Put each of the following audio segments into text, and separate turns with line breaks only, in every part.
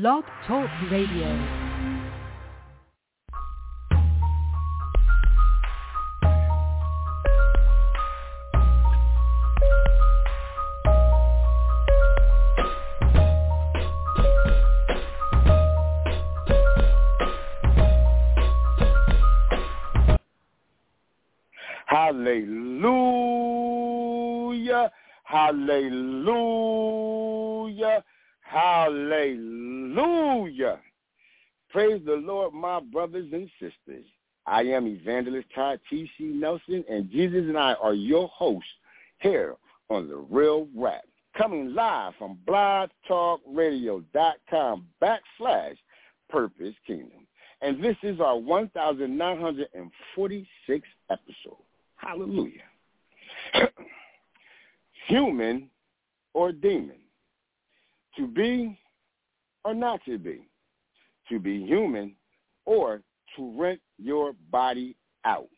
Blog Talk Radio.
Hallelujah. Hallelujah. Hallelujah. Praise the Lord, my brothers and sisters. I am Evangelist Todd T.C. Nelson, and Jesus and I are your hosts here on The Real Rap, coming live from blogtalkradio.com backslash Purpose Kingdom. And this is our 1946 episode. Hallelujah. Human or demon. To be or not to be. To be human or to rent your body out.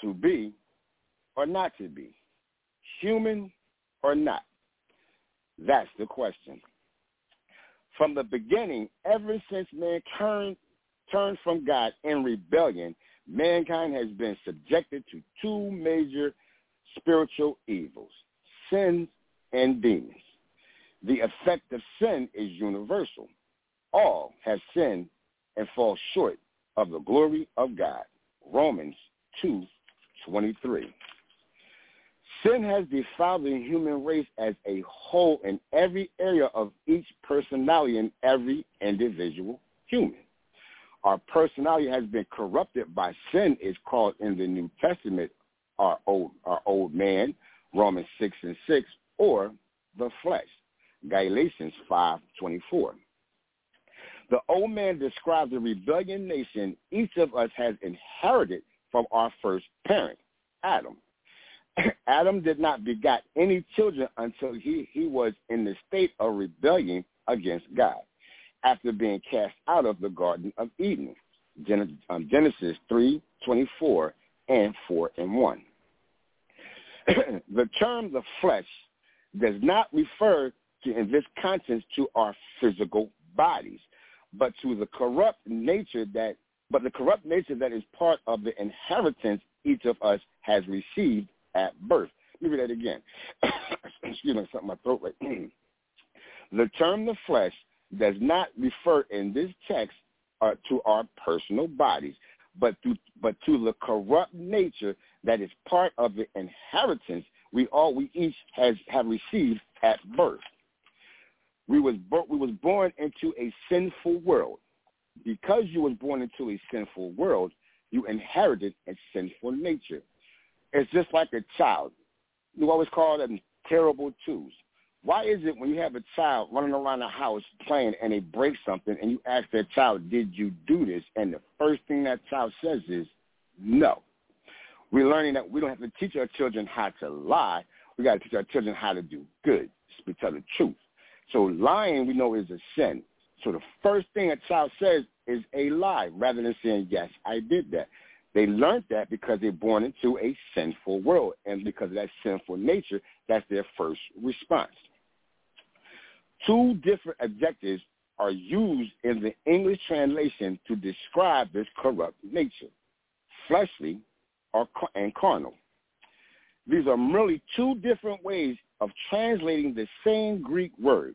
To be or not to be. Human or not. That's the question. From the beginning, ever since man turned, turned from God in rebellion, mankind has been subjected to two major spiritual evils, sins and demons. The effect of sin is universal. All have sinned and fall short of the glory of God. Romans 2:23. Sin has defiled the human race as a whole in every area of each personality in every individual human our personality has been corrupted by sin is called in the New Testament our old our old man, Romans six and six, or the flesh, Galatians five twenty four. The old man describes the rebellion nation each of us has inherited from our first parent, Adam. Adam did not begot any children until he, he was in the state of rebellion against God after being cast out of the Garden of Eden. Um, Genesis 3, 24 and 4 and 1. the term the flesh does not refer in this context to our physical bodies, but to the corrupt nature that but the corrupt nature that is part of the inheritance each of us has received at birth. Let me read that again. Excuse me, something in my throat right. the term the flesh does not refer in this text uh, to our personal bodies, but to, but to the corrupt nature that is part of the inheritance we all we each has have received at birth. We was we was born into a sinful world. Because you was born into a sinful world, you inherited a sinful nature. It's just like a child. You always call them terrible twos. Why is it when you have a child running around the house playing and they break something and you ask that child, did you do this? And the first thing that child says is, no. We're learning that we don't have to teach our children how to lie. We got to teach our children how to do good, to tell the truth. So lying, we know, is a sin. So the first thing a child says is a lie rather than saying, yes, I did that. They learned that because they're born into a sinful world. And because of that sinful nature, that's their first response. Two different adjectives are used in the English translation to describe this corrupt nature, fleshly or, and carnal. These are merely two different ways of translating the same Greek word.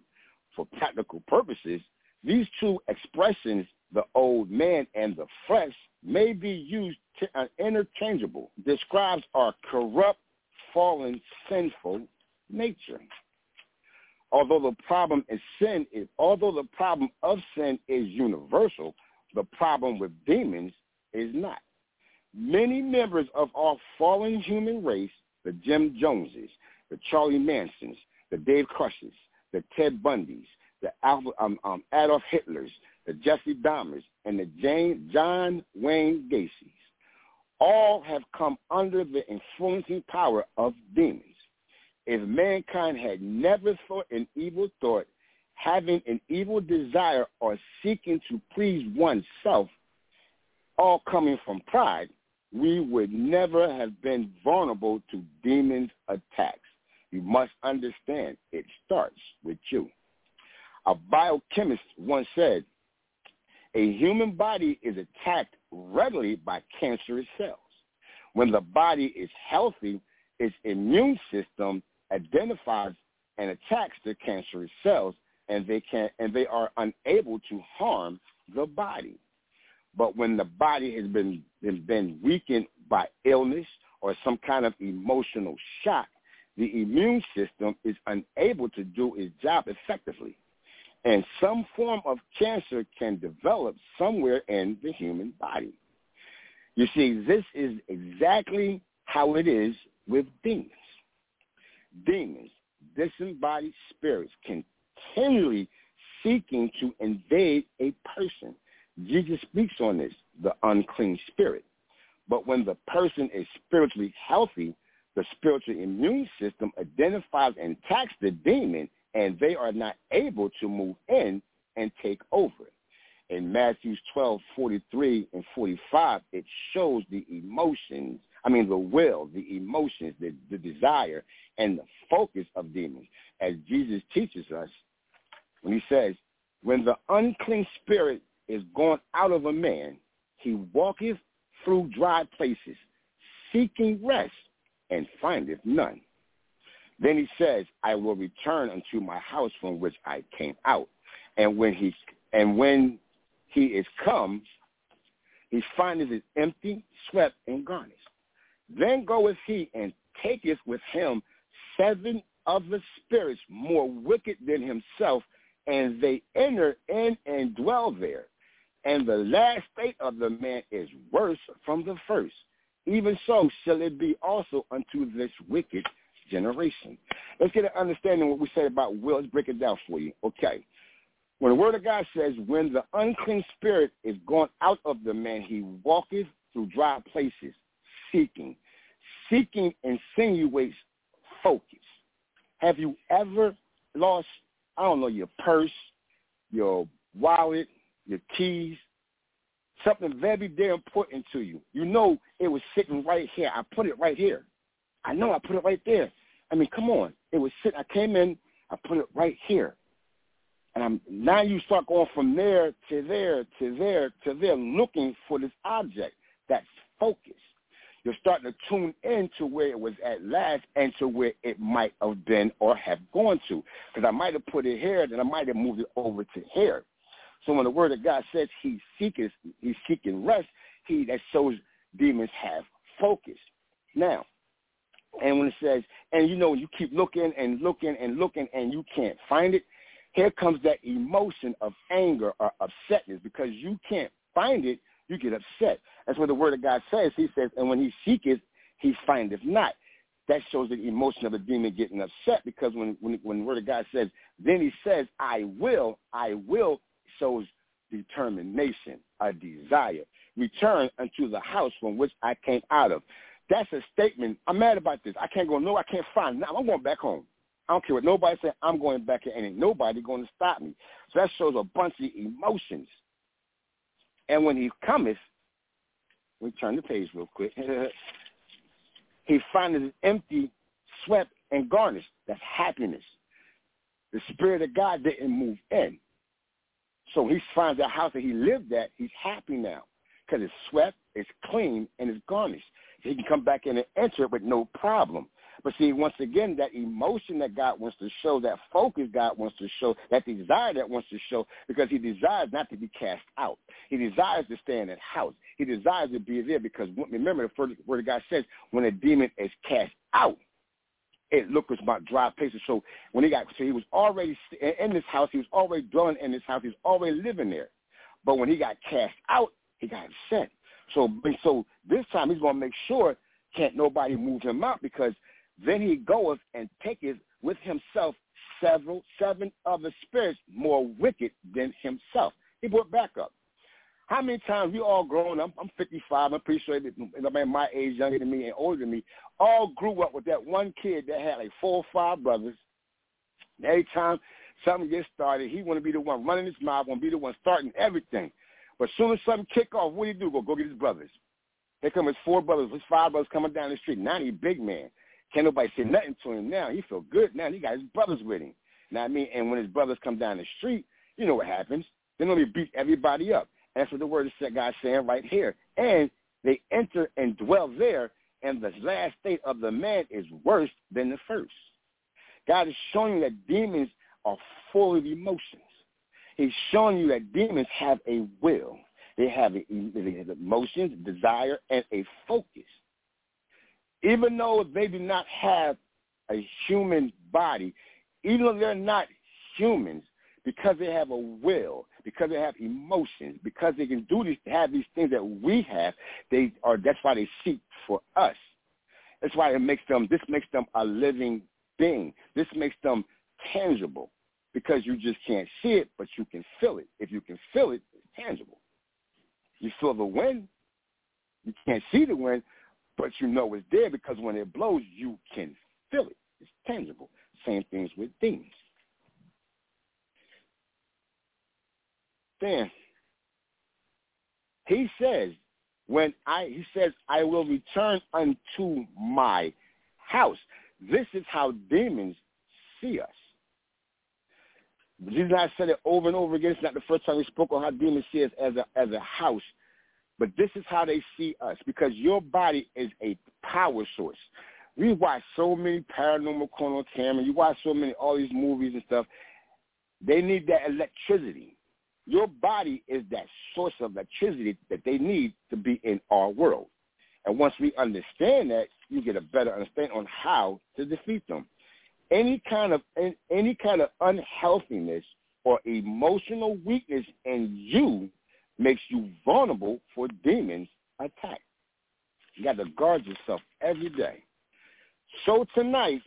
For practical purposes, these two expressions, the old man and the flesh, may be used to, uh, interchangeable, describes our corrupt, fallen, sinful nature although the problem is sin is although the problem of sin is universal, the problem with demons is not. Many members of our fallen human race, the Jim Joneses, the Charlie Mansons, the Dave Koreshes, the Ted Bundys, the Alpha, um, um, Adolf Hitlers, the Jeffrey Dahmers, and the Jane, John Wayne Gacy's, all have come under the influencing power of demons if mankind had never thought an evil thought, having an evil desire or seeking to please oneself, all coming from pride, we would never have been vulnerable to demons' attacks. You must understand it starts with you. A biochemist once said, a human body is attacked regularly by cancerous cells. When the body is healthy, its immune system identifies and attacks the cancerous cells, and they can and they are unable to harm the body. But when the body has been been weakened by illness or some kind of emotional shock, the immune system is unable to do its job effectively. And some form of cancer can develop somewhere in the human body. You see, this is exactly how it is with demons. Demons, disembodied spirits, continually seeking to invade a person. Jesus speaks on this, the unclean spirit. But when the person is spiritually healthy, the spiritual immune system identifies and attacks the demon, and they are not able to move in and take over in Matthew 12, 43 and 45, it shows the emotions, I mean the will, the emotions, the, the desire, and the focus of demons. As Jesus teaches us when he says, when the unclean spirit is gone out of a man, he walketh through dry places, seeking rest, and findeth none. Then he says, I will return unto my house from which I came out. And when he and when he is come, he findeth it empty, swept, and garnished. Then goeth he and taketh with him seven other spirits more wicked than himself, and they enter in and dwell there. And the last state of the man is worse from the first. Even so shall it be also unto this wicked generation. Let's get an understanding of what we said about will. Let's break it down for you. Okay. When the word of God says, when the unclean spirit is gone out of the man, he walketh through dry places, seeking. Seeking insinuates focus. Have you ever lost, I don't know, your purse, your wallet, your keys, something very, very important to you. You know it was sitting right here. I put it right here. I know I put it right there. I mean, come on. It was sitting, I came in, I put it right here. And I'm, now you start going from there to there to there to there looking for this object that's focused. You're starting to tune in to where it was at last and to where it might have been or have gone to. Because I might have put it here, then I might have moved it over to here. So when the word of God says he seeketh, he's seeking rest, he that shows demons have focus. Now, and when it says, and you know, you keep looking and looking and looking and you can't find it, here comes that emotion of anger or upsetness because you can't find it, you get upset. That's what the word of God says. He says, and when he seeketh, he findeth not. That shows the emotion of the demon getting upset because when, when, when the word of God says, then he says, I will, I will shows determination, a desire. Return unto the house from which I came out of. That's a statement. I'm mad about this. I can't go, no, I can't find. Now I'm going back home. I don't care what nobody says. I'm going back and ain't nobody going to stop me. So that shows a bunch of emotions. And when he cometh, we turn the page real quick. he findeth it empty, swept, and garnished. That's happiness. The Spirit of God didn't move in. So he finds the house that he lived at, he's happy now because it's swept, it's clean, and it's garnished. So he can come back in and enter it with no problem. But see, once again, that emotion that God wants to show, that focus God wants to show, that desire that wants to show, because he desires not to be cast out. He desires to stay in that house. He desires to be there because remember the first word of God says, when a demon is cast out, it looked was about dry places. So when he got, so he was already in this house. He was already dwelling in this house. He was already living there. But when he got cast out, he got upset. So, so this time he's going to make sure can't nobody move him out because then he goeth and taketh with himself several, seven other spirits more wicked than himself. He brought back up. How many times we all grown up, I'm 55, I'm pretty sure that my age, younger than me and older than me, all grew up with that one kid that had like four or five brothers. And every time something gets started, he want to be the one running his mouth, want to be the one starting everything. But as soon as something kick off, what do he do? Go, go get his brothers. Here come his four brothers, his five brothers coming down the street. Now he big man. Can't nobody say nothing to him now. He feel good now. He got his brothers with him. Now I mean, and when his brothers come down the street, you know what happens. They normally beat everybody up. That's what the word of God saying right here. And they enter and dwell there, and the last state of the man is worse than the first. God is showing you that demons are full of emotions. He's showing you that demons have a will. They have emotions, desire, and a focus. Even though they do not have a human body, even though they're not humans, because they have a will, because they have emotions, because they can do these, have these things that we have, they are. That's why they seek for us. That's why it makes them. This makes them a living being. This makes them tangible because you just can't see it, but you can feel it. If you can feel it, it's tangible. You feel the wind. You can't see the wind, but you know it's there because when it blows, you can feel it. It's tangible. Same things with demons. Then he says, when I he says, I will return unto my house. This is how demons see us. Jesus has said it over and over again. It's not the first time we spoke on how demons see us as a as a house, but this is how they see us because your body is a power source. We watch so many paranormal corner camera. You watch so many all these movies and stuff. They need that electricity. Your body is that source of electricity that they need to be in our world. And once we understand that, you get a better understanding on how to defeat them any kind of any kind of unhealthiness or emotional weakness in you makes you vulnerable for demons attack. You got to guard yourself every day. So tonight,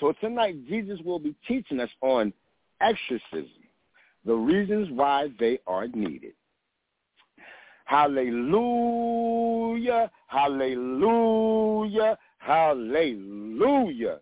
so tonight Jesus will be teaching us on exorcism, the reasons why they are needed. Hallelujah, hallelujah, hallelujah.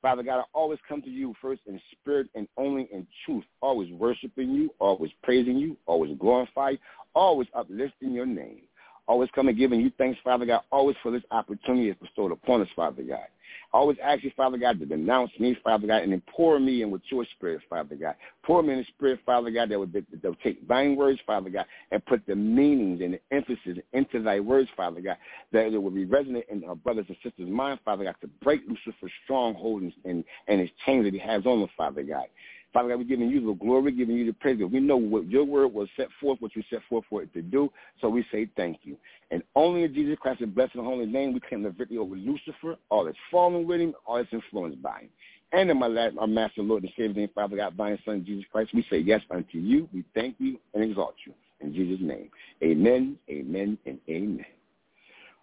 Father God, I always come to you first in spirit and only in truth, always worshiping you, always praising you, always glorifying, always uplifting your name. Always coming giving you thanks, Father God, always for this opportunity is bestowed upon us, Father God. Always ask you, Father God, to denounce me, Father God, and then pour me in with your spirit, Father God. Pour me in the spirit, Father God, that would, that would take thine words, Father God, and put the meanings and the emphasis into thy words, Father God, that it would be resonant in our brothers and sisters' mind, Father God, to break Lucifer's stronghold and, and his chains that he has on them, Father God. Father God, we're giving you the glory, giving you the praise. We know what your word was set forth, what you set forth for it to do. So we say thank you. And only in Jesus Christ, Christ's blessed and holy name we claim the victory over Lucifer, all that's fallen with him, all that's influenced by him. And in my last, our Master, Lord, and Savior, name, Father God, by His Son, Jesus Christ, we say yes unto you. We thank you and exalt you. In Jesus' name, amen, amen, and amen.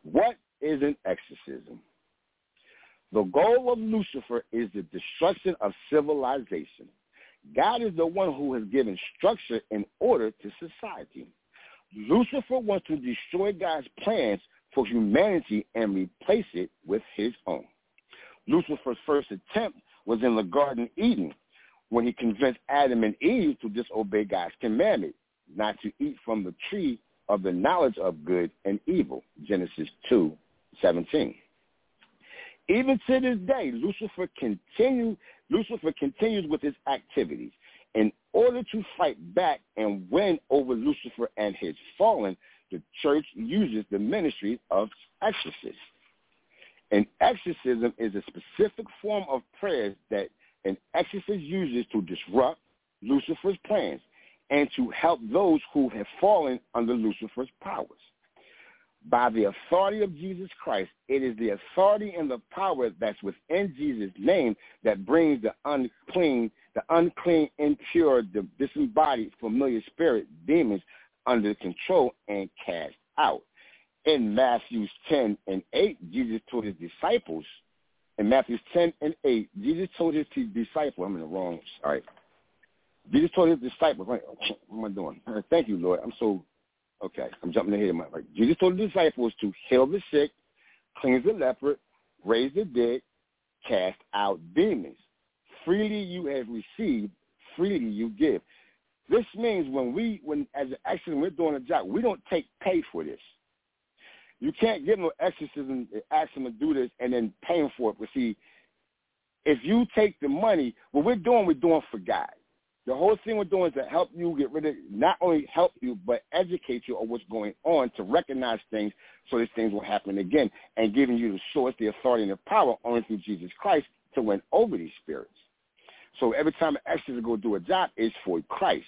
What is an exorcism? The goal of Lucifer is the destruction of civilization. God is the one who has given structure and order to society. Lucifer wants to destroy God's plans for humanity and replace it with his own. Lucifer's first attempt was in the Garden of Eden when he convinced Adam and Eve to disobey God's commandment not to eat from the tree of the knowledge of good and evil, Genesis 2, 17. Even to this day, Lucifer continue, Lucifer continues with his activities. In order to fight back and win over Lucifer and his fallen, the church uses the ministry of exorcists. An exorcism is a specific form of prayer that an exorcist uses to disrupt Lucifer's plans and to help those who have fallen under Lucifer's powers by the authority of Jesus Christ. It is the authority and the power that's within Jesus' name that brings the unclean, the unclean, impure, the disembodied, familiar spirit, demons under control and cast out. In Matthew 10 and 8, Jesus told his disciples, in Matthew 10 and 8, Jesus told his disciples, I'm in the wrong, sorry. Jesus told his disciples, what am I doing? Thank you, Lord. I'm so Okay, I'm jumping ahead of right. Jesus told the disciples to heal the sick, cleanse the leper, raise the dead, cast out demons. Freely you have received, freely you give. This means when we, when as an exorcism, we're doing a job, we don't take pay for this. You can't give no exorcism, ask them to do this, and then paying for it. But see, if you take the money, what we're doing, we're doing for God. The whole thing we're doing is to help you get rid of, not only help you, but educate you on what's going on to recognize things so these things will happen again and giving you the source, the authority, and the power only through Jesus Christ to win over these spirits. So every time an extra go do a job, it's for Christ.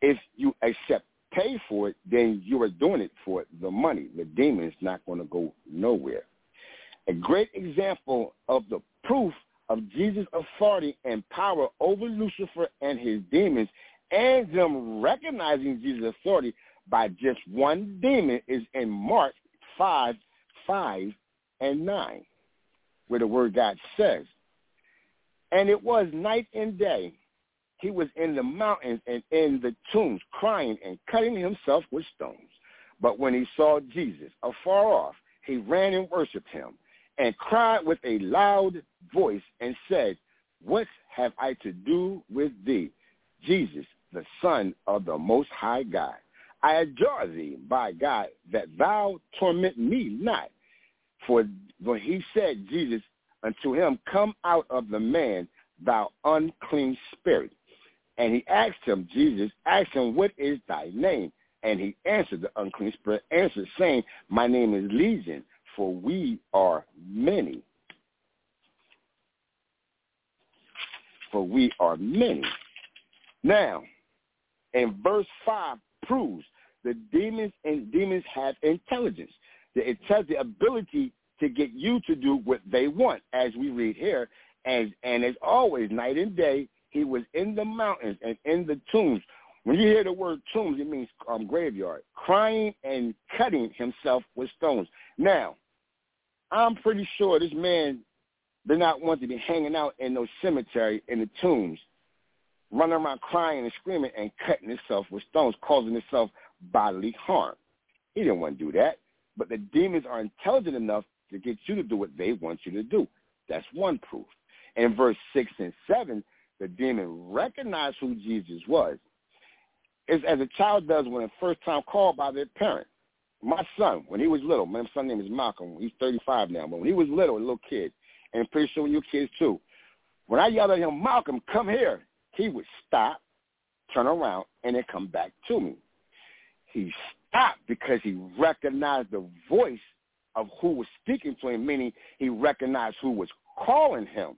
If you accept pay for it, then you are doing it for the money. The demon's not going to go nowhere. A great example of the proof of Jesus' authority and power over Lucifer and his demons and them recognizing Jesus' authority by just one demon is in Mark 5, 5, and 9, where the word God says, And it was night and day. He was in the mountains and in the tombs, crying and cutting himself with stones. But when he saw Jesus afar off, he ran and worshipped him and cried with a loud voice and said, What have I to do with thee, Jesus, the Son of the Most High God? I adjure thee by God that thou torment me not. For when he said, Jesus, unto him, Come out of the man, thou unclean spirit. And he asked him, Jesus asked him, What is thy name? And he answered, the unclean spirit answered, saying, My name is Legion, for we are many. For we are many. Now, in verse 5 proves the demons and demons have intelligence. It has the ability to get you to do what they want, as we read here. And, and as always, night and day, he was in the mountains and in the tombs. When you hear the word tombs, it means um, graveyard, crying and cutting himself with stones. Now, I'm pretty sure this man did not want to be hanging out in no cemetery in the tombs, running around crying and screaming and cutting himself with stones, causing himself bodily harm. He didn't want to do that. But the demons are intelligent enough to get you to do what they want you to do. That's one proof. In verse 6 and 7, the demon recognized who Jesus was. It's as a child does when a first time called by their parent my son, when he was little, my son name is Malcolm. He's 35 now, but when he was little, a little kid, and pretty sure when you're kids too, when I yelled at him, Malcolm, come here, he would stop, turn around, and then come back to me. He stopped because he recognized the voice of who was speaking to him, meaning he recognized who was calling him.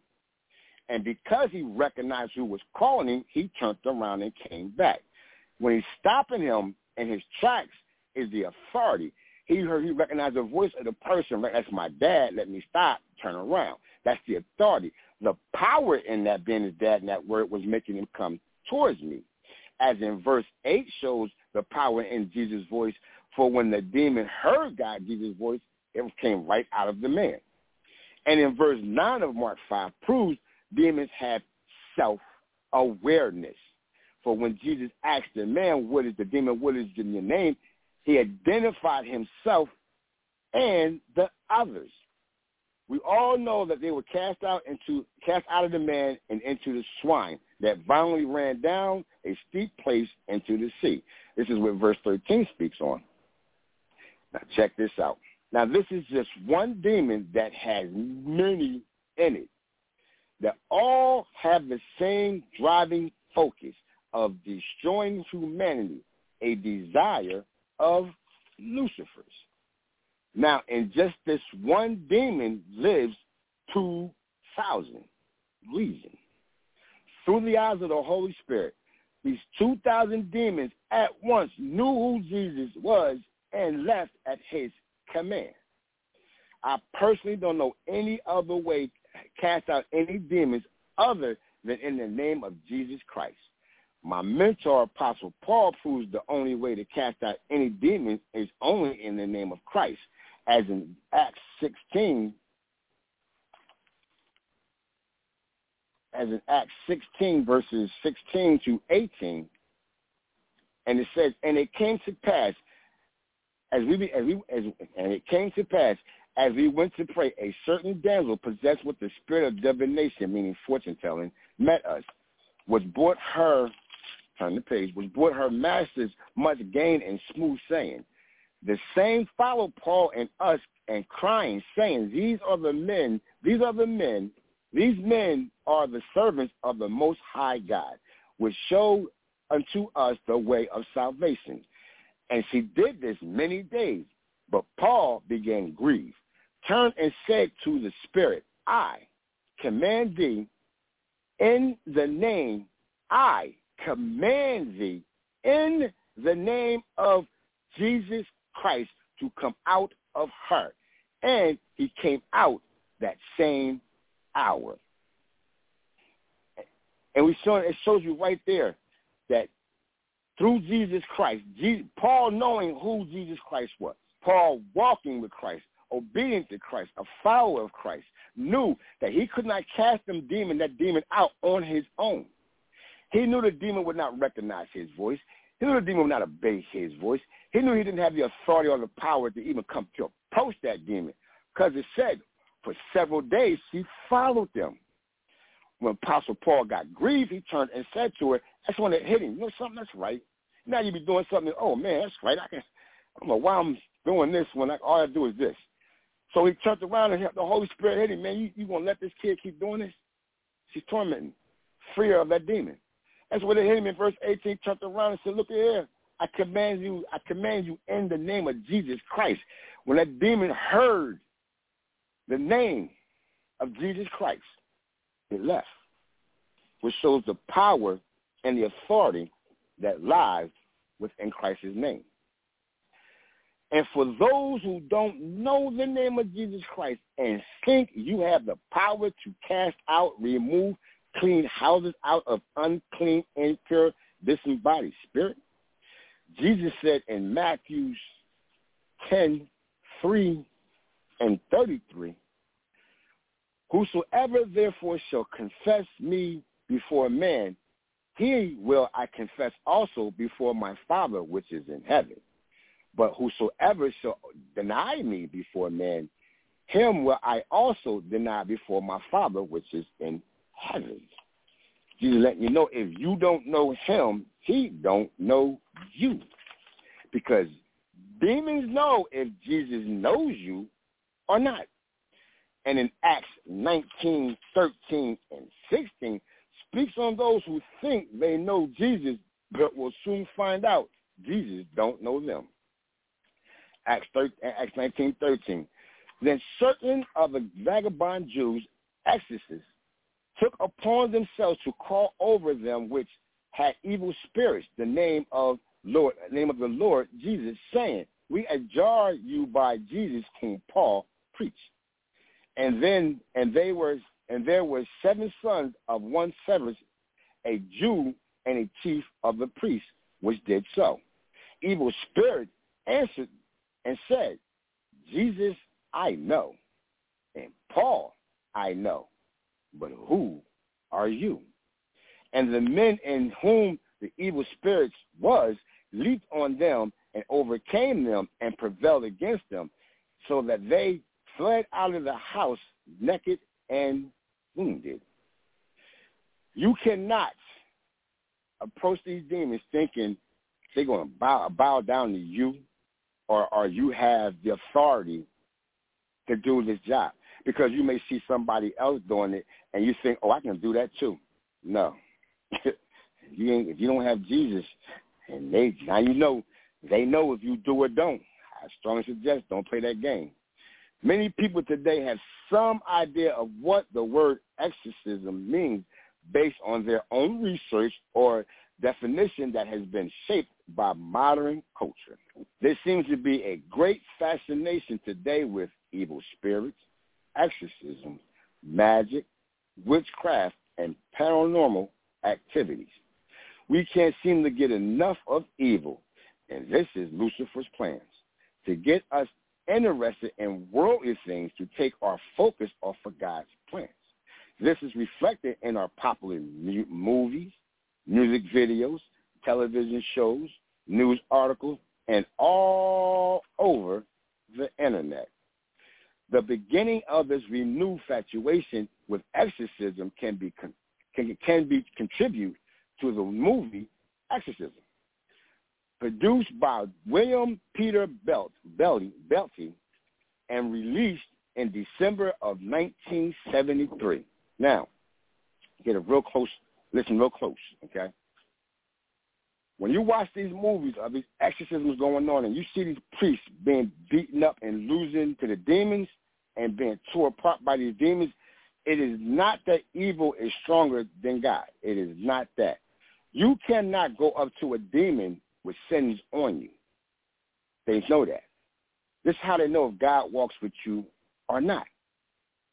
And because he recognized who was calling him, he turned around and came back. When he's stopping him in his tracks, is the authority. He heard, he recognized the voice of the person. That's my dad. Let me stop. Turn around. That's the authority. The power in that being his dad and that word was making him come towards me. As in verse 8 shows the power in Jesus' voice. For when the demon heard God, Jesus' voice, it came right out of the man. And in verse 9 of Mark 5 proves demons have self-awareness. For when Jesus asked the man, what is the demon, what is your name? He identified himself and the others. We all know that they were cast out into cast out of the man and into the swine that violently ran down a steep place into the sea. This is what verse 13 speaks on. Now check this out. Now this is just one demon that has many in it that all have the same driving focus of destroying humanity, a desire of Lucifer's. Now, in just this one demon lives 2,000 reasons. Through the eyes of the Holy Spirit, these 2,000 demons at once knew who Jesus was and left at his command. I personally don't know any other way to cast out any demons other than in the name of Jesus Christ. My mentor, Apostle Paul, proves the only way to cast out any demons is only in the name of Christ. As in Acts 16, as in Acts 16, verses 16 to 18, and it says, and it came to pass, as we, as we, as, and it came to pass, as we went to pray, a certain damsel possessed with the spirit of divination, meaning fortune telling, met us, was brought her turn the page, which brought her masters much gain and smooth saying. The same followed Paul and us and crying, saying, These are the men, these are the men These men are the servants of the Most High God, which show unto us the way of salvation. And she did this many days. But Paul began grieve, turned and said to the Spirit, I command thee in the name, I command thee in the name of Jesus Christ to come out of her. And he came out that same hour. And we saw it shows you right there that through Jesus Christ, Jesus, Paul knowing who Jesus Christ was, Paul walking with Christ, obedient to Christ, a follower of Christ, knew that he could not cast them demon, that demon out on his own. He knew the demon would not recognize his voice. He knew the demon would not obey his voice. He knew he didn't have the authority or the power to even come to approach that demon because it said for several days she followed them. When Apostle Paul got grieved, he turned and said to her, that's when it hit him. You know something? That's right. Now you be doing something. Oh, man, that's right. I, can, I don't know why I'm doing this when I, all I do is this. So he turned around and the Holy Spirit hit him. Man, you, you going to let this kid keep doing this? She's tormenting. Free her of that demon. That's what it hit him in verse 18. Turned around and said, look here. I command you, I command you in the name of Jesus Christ. When that demon heard the name of Jesus Christ, it left, which shows the power and the authority that lies within Christ's name. And for those who don't know the name of Jesus Christ and think you have the power to cast out, remove, clean houses out of unclean, impure, disembodied spirit, Jesus said in Matthew 10, 3 and 33, Whosoever therefore shall confess me before man, he will I confess also before my Father which is in heaven. But whosoever shall deny me before men, him will I also deny before my Father which is in heaven. Jesus letting you know if you don't know him, he don't know you. Because demons know if Jesus knows you or not. And in Acts 19, 13, and 16, speaks on those who think they know Jesus, but will soon find out Jesus don't know them. Acts, 13, Acts 19, 13. Then certain of the vagabond Jews, exorcists, took upon themselves to call over them which had evil spirits the name of Lord, name of the Lord Jesus, saying, We adjure you by Jesus whom Paul preached. And then and they were and there were seven sons of one Severus, a Jew and a chief of the priests, which did so. Evil spirit answered and said, Jesus I know, and Paul I know, but who are you? And the men in whom the evil spirits was leaped on them and overcame them and prevailed against them, so that they fled out of the house naked and wounded. You cannot approach these demons thinking they're going to bow, bow down to you or, or you have the authority to do this job because you may see somebody else doing it and you think, oh, I can do that too. No. you ain't, if you don't have Jesus, and they now you know they know if you do or don't. I strongly suggest don't play that game. Many people today have some idea of what the word exorcism means based on their own research or definition that has been shaped by modern culture. There seems to be a great fascination today with evil spirits, exorcism, magic, witchcraft, and paranormal activities. We can't seem to get enough of evil, and this is Lucifer's plans to get us interested in worldly things to take our focus off of God's plans. This is reflected in our popular mu- movies, music videos, television shows, news articles, and all over the internet. The beginning of this renewed infatuation with exorcism can be con- can, can be contribute to the movie Exorcism produced by William Peter Belt, Belty, Belty and released in December of 1973. Now, get a real close, listen real close, okay? When you watch these movies of these exorcisms going on and you see these priests being beaten up and losing to the demons and being torn apart by these demons, it is not that evil is stronger than God. It is not that. You cannot go up to a demon with sins on you. They know that. This is how they know if God walks with you or not.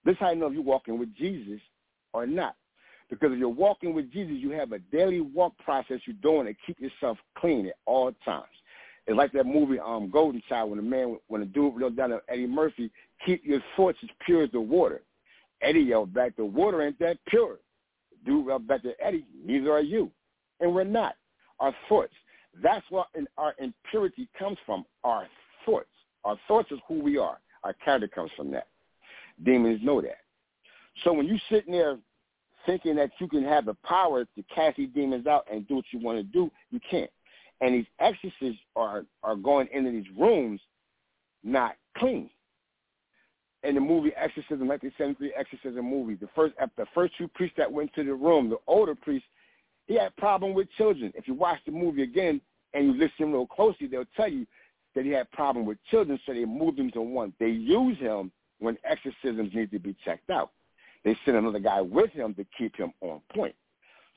This is how they know if you're walking with Jesus or not. Because if you're walking with Jesus, you have a daily walk process you're doing to keep yourself clean at all times. It's like that movie um, Golden Child when the man, when the dude wrote down to Eddie Murphy, keep your thoughts as pure as the water. Eddie yelled back, the water ain't that pure. The dude yelled back to Eddie, neither are you. And we're not. Our thoughts. That's where our impurity comes from, our thoughts. Our thoughts is who we are. Our character comes from that. Demons know that. So when you sitting there thinking that you can have the power to cast these demons out and do what you want to do, you can't. And these exorcists are are going into these rooms not clean. In the movie Exorcism, 1973 Exorcism movie, the first the first two priests that went to the room, the older priest, he had problem with children. If you watch the movie again and you listen real closely, they'll tell you that he had problem with children, so they moved him to one. They use him when exorcisms need to be checked out. They sent another guy with him to keep him on point.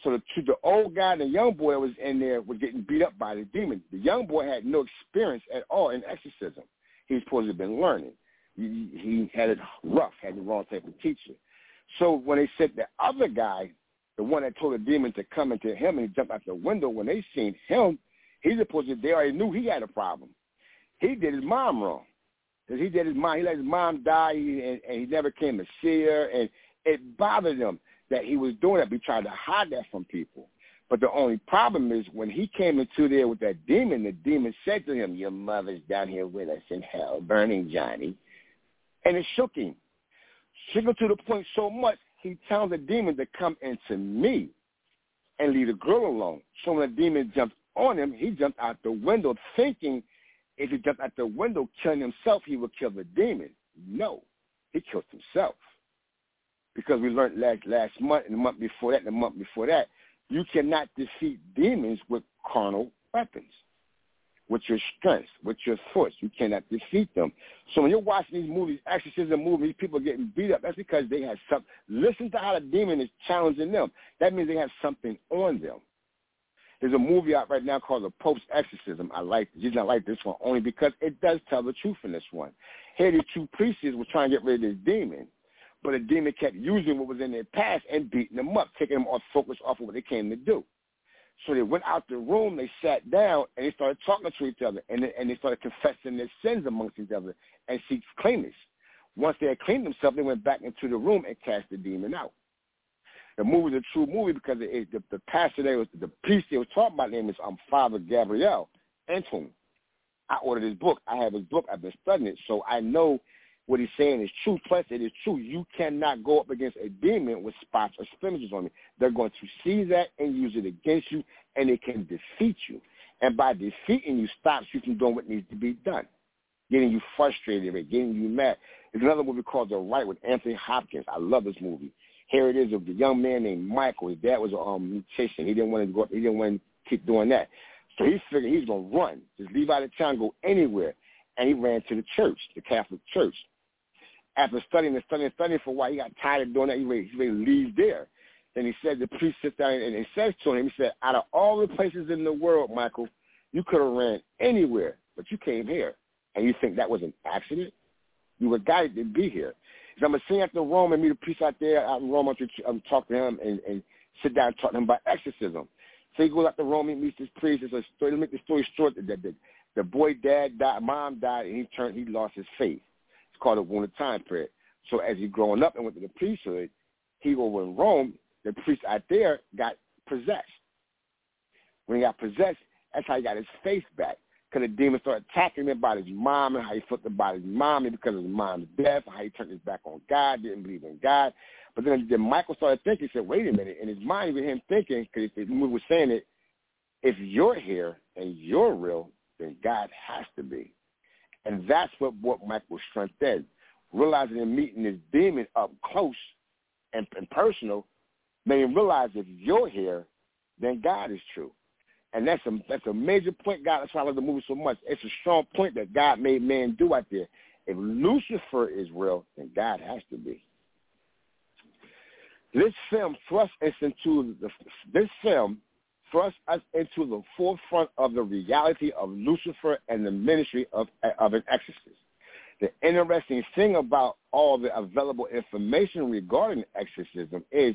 So the, the old guy and the young boy that was in there were getting beat up by the demon. The young boy had no experience at all in exorcism. He's supposed to have been learning. He, he had it rough, had the wrong type of teacher. So when they sent the other guy, the one that told the demon to come into him and he jumped out the window, when they seen him, he's supposed to, they already knew he had a problem. He did his mom wrong. Because he did his mom, he let his mom die and, and he never came to see her. And it bothered him that he was doing that. He tried to hide that from people. But the only problem is when he came into there with that demon, the demon said to him, your mother's down here with us in hell, burning Johnny. And it shook him. Shook him to the point so much, he tells the demon to come into me and leave the girl alone. So when the demon jumped on him, he jumped out the window thinking if he jumped out the window killing himself, he would kill the demon. No, he killed himself because we learned last last month and the month before that and the month before that, you cannot defeat demons with carnal weapons, with your strength, with your force. You cannot defeat them. So when you're watching these movies, exorcism movies, people getting beat up, that's because they have something. Listen to how the demon is challenging them. That means they have something on them. There's a movie out right now called The Pope's Exorcism. I like it. You not like this one only because it does tell the truth in this one. Here, the two priests were trying to get rid of this demon but the demon kept using what was in their past and beating them up, taking them off focus off of what they came to do. So they went out the room, they sat down, and they started talking to each other, and they, and they started confessing their sins amongst each other and seek cleanness. Once they had cleaned themselves, they went back into the room and cast the demon out. The movie is a true movie because it, it, the, the pastor there was the priest they was talking about name is um, Father Gabriel Antoine. I ordered his book. I have his book. I've been studying it, so I know what he's saying is true. Plus, it is true. You cannot go up against a demon with spots or splinters on it. They're going to see that and use it against you, and it can defeat you. And by defeating you, stops you from doing what needs to be done, getting you frustrated, getting you mad. There's another movie called The Rite with Anthony Hopkins. I love this movie. Here it is of the young man named Michael. His dad was a um, musician. He didn't want to go. He didn't want to keep doing that. So he figured he's going to run, just leave out of town, go anywhere. And he ran to the church, the Catholic church after studying and studying and studying for a while, he got tired of doing that. He ready, he ready to leave there. Then he said, the priest sits down and he says to him, he said, out of all the places in the world, Michael, you could have ran anywhere, but you came here. And you think that was an accident? You were guided to be here. So I'm going to sing after Rome and meet a priest out there out in Rome. I'm um, talk to him and, and sit down and talk to him about exorcism. So he goes out to Rome, he meets this priest. It's a story, to make the story short, the, the, the boy dad died, mom died, and he turned, he lost his faith. It's called a wounded time period. So as he growing up and went to the priesthood, he over in Rome, the priest out there got possessed. When he got possessed, that's how he got his faith back. Because the demon started attacking him about his mom and how he felt about his mom because of his mom's death, how he turned his back on God, didn't believe in God. But then, then Michael started thinking, he said, wait a minute. In his mind, with him thinking, because movie was saying it, if you're here and you're real, then God has to be. And that's what, what Michael strength did, realizing and meeting this demon up close and, and personal, made him realize if you're here, then God is true. And that's a that's a major point. God, that's why I love the movie so much. It's a strong point that God made man do out there. If Lucifer is real, then God has to be. This film thrusts us into the this film thrusts us into the forefront of the reality of Lucifer and the ministry of of an exorcist. The interesting thing about all the available information regarding exorcism is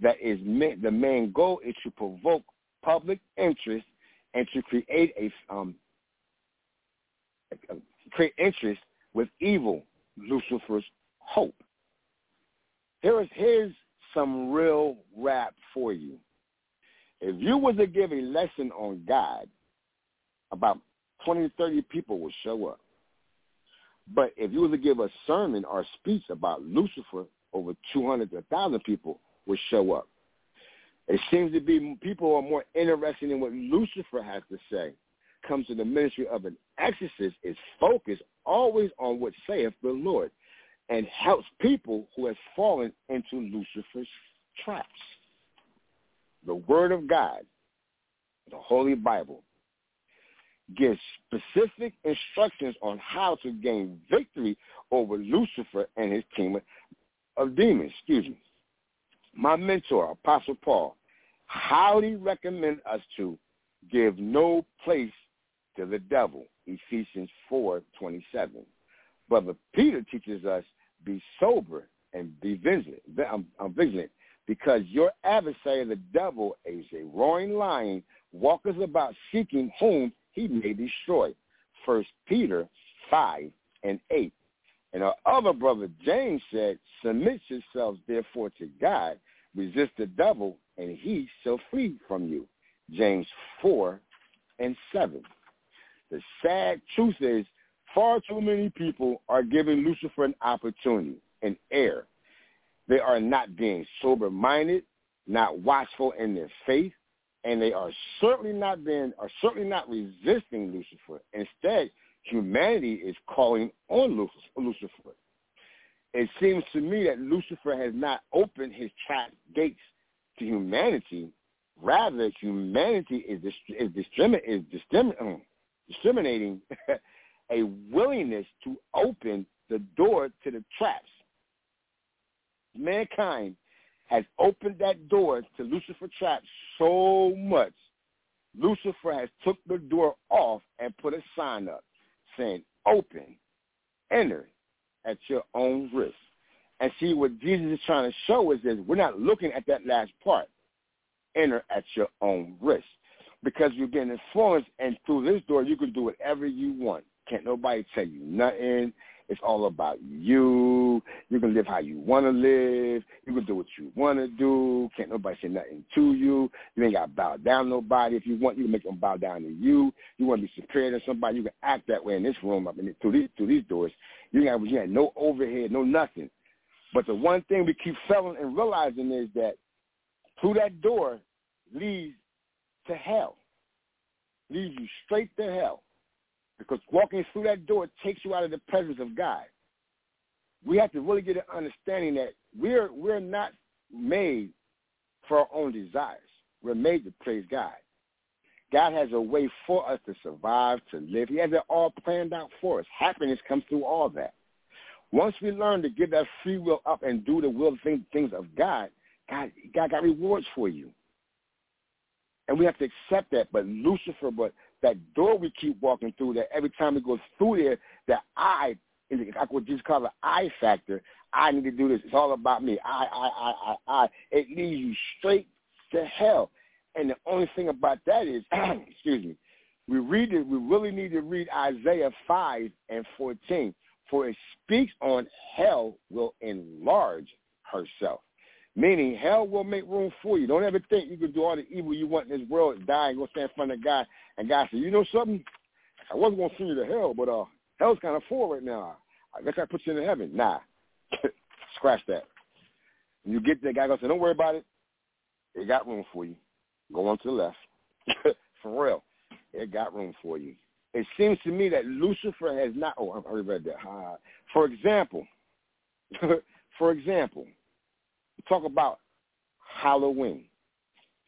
that is the main goal is to provoke public interest and to create a um, create interest with evil, Lucifer's hope. Here is here's some real rap for you. If you was to give a lesson on God, about 20 to 30 people would show up. But if you were to give a sermon or speech about Lucifer, over 200 to 1,000 people would show up. It seems to be people are more interested in what Lucifer has to say. Comes to the ministry of an exorcist is focused always on what saith the Lord and helps people who have fallen into Lucifer's traps. The Word of God, the Holy Bible, gives specific instructions on how to gain victory over Lucifer and his team of demons. Excuse me. My mentor, Apostle Paul, highly recommend us to give no place to the devil. Ephesians 4:27. Brother Peter teaches us be sober and be vigilant. I'm, I'm vigilant because your adversary, the devil, is a roaring lion, walketh about seeking whom he may destroy. First Peter 5 and 8. And our other brother James said, Submit yourselves therefore to God, resist the devil, and he shall flee from you. James 4 and 7. The sad truth is far too many people are giving Lucifer an opportunity, an air. They are not being sober-minded, not watchful in their faith, and they are certainly not being are certainly not resisting Lucifer. Instead, humanity is calling on Lucifer. It seems to me that Lucifer has not opened his trap gates to humanity. Rather, humanity is is, is discrimin- mm, discriminating a willingness to open the door to the traps. Mankind has opened that door to Lucifer traps so much. Lucifer has took the door off and put a sign up saying, open, enter at your own risk. And see, what Jesus is trying to show us is we're not looking at that last part. Enter at your own risk. Because you're getting influenced, and through this door, you can do whatever you want. Can't nobody tell you nothing. It's all about you. You can live how you want to live. You can do what you want to do. Can't nobody say nothing to you. You ain't got to bow down to nobody. If you want, you can make them bow down to you. You want to be superior to somebody, you can act that way in this room, up in through these through these doors. You got you got no overhead, no nothing. But the one thing we keep failing and realizing is that through that door leads to hell. Leads you straight to hell. Because walking through that door takes you out of the presence of God. We have to really get an understanding that we're we're not made for our own desires. We're made to praise God. God has a way for us to survive, to live. He has it all planned out for us. Happiness comes through all that. Once we learn to give that free will up and do the will things of God, God, God got rewards for you. And we have to accept that. But Lucifer, but that door we keep walking through, that every time we go through there, that I, I could just call it I factor. I need to do this. It's all about me. I, I, I, I, I. It leads you straight to hell. And the only thing about that is, excuse me, we read it. We really need to read Isaiah five and fourteen, for it speaks on hell will enlarge herself. Meaning hell will make room for you. Don't ever think you can do all the evil you want in this world, and die and go stand in front of God, and God say, you know something? I wasn't going to send you to hell, but uh, hell's kind of full right now. I guess I put you into heaven. Nah, scratch that. When you get there, God goes, don't worry about it. It got room for you. Go on to the left. for real. It got room for you. It seems to me that Lucifer has not, oh, I already read that. Uh, for example, for example, talk about Halloween.